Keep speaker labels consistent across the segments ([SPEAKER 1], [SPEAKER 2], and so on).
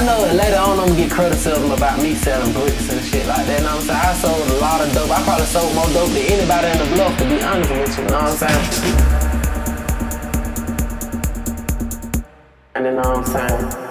[SPEAKER 1] I know that later on I'm gonna get criticism about me selling bricks and shit like that. You know what I'm saying? I sold a lot of dope. I probably sold more dope than anybody in the bluff, to be honest with you. You know what I'm saying? And you know what I'm saying?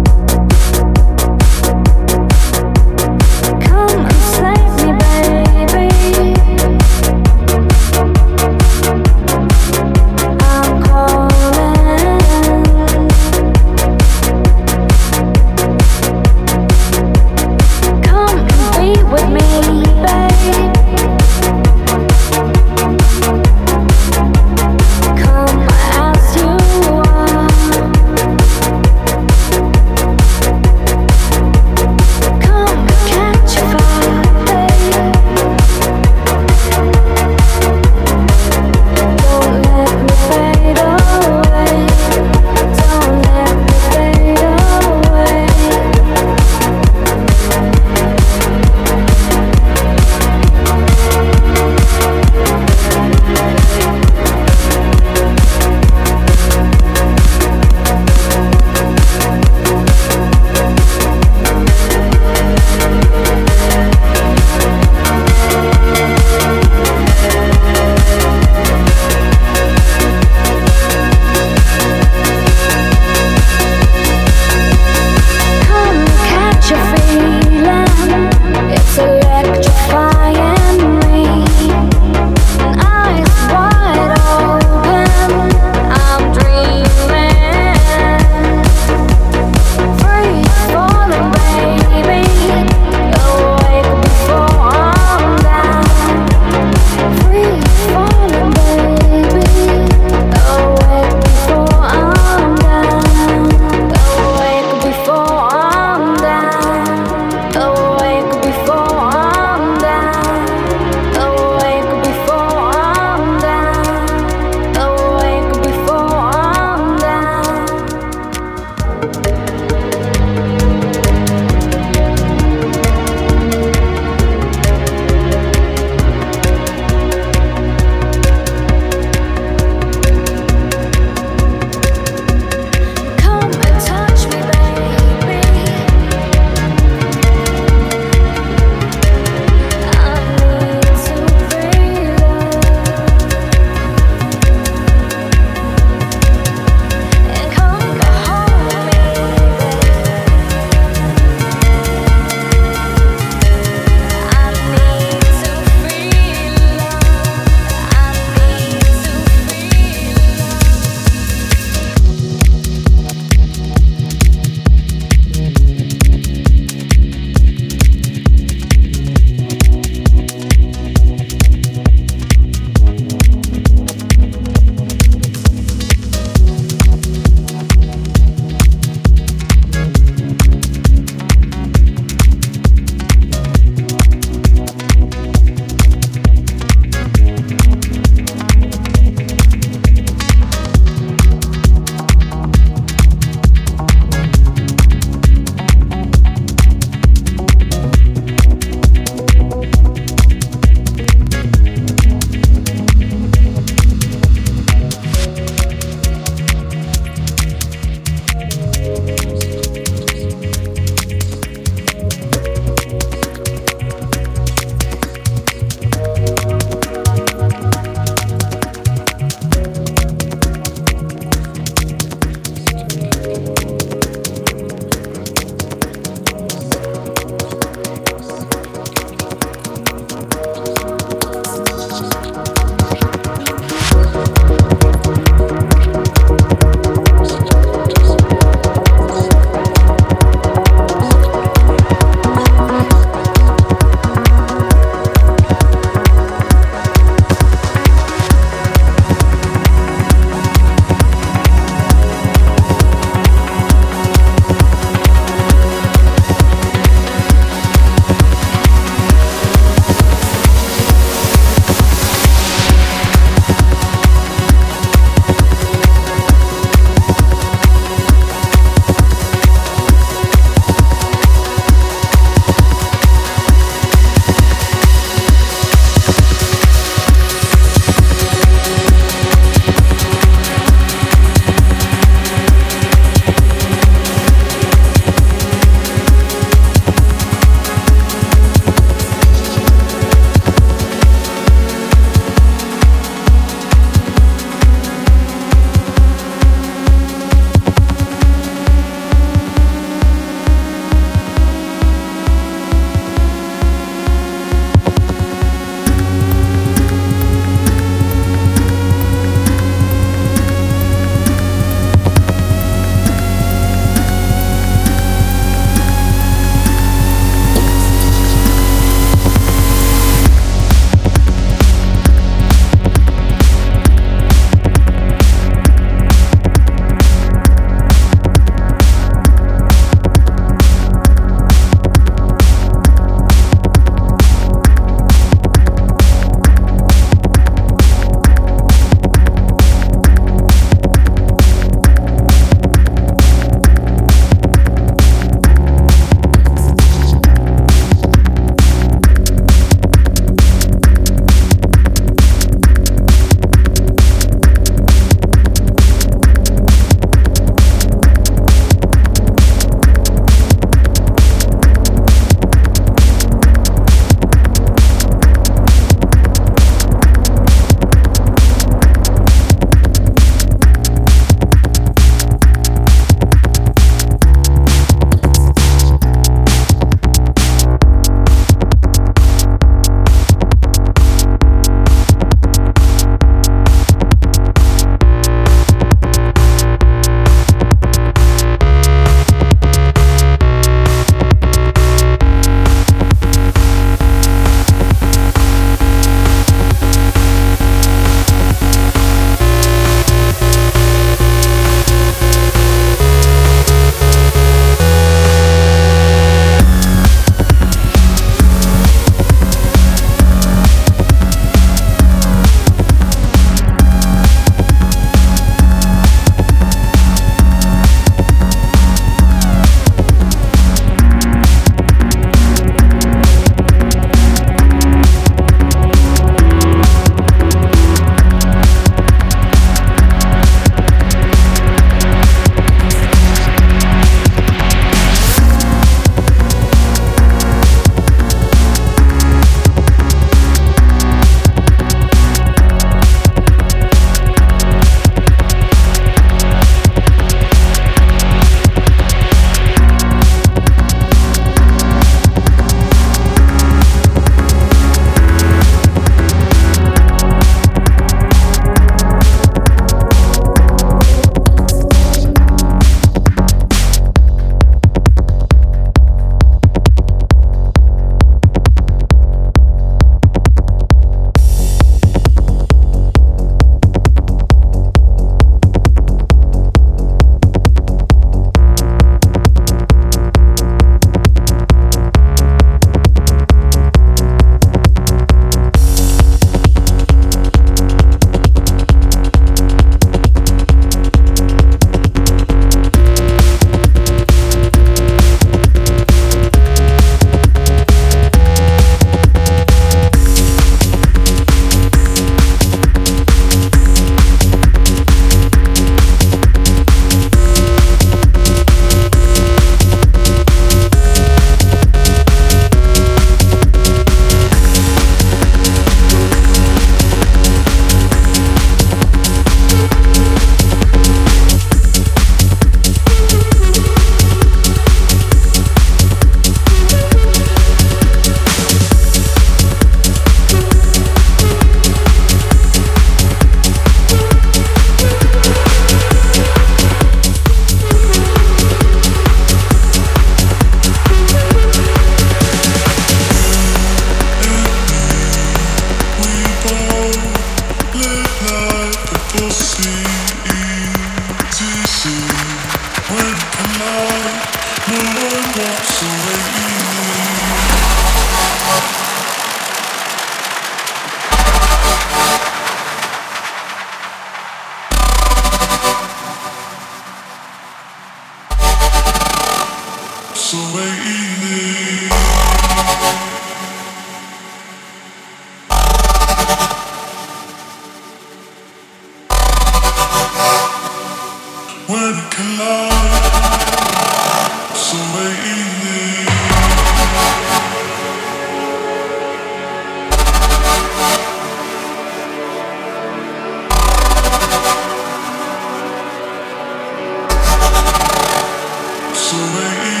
[SPEAKER 1] away.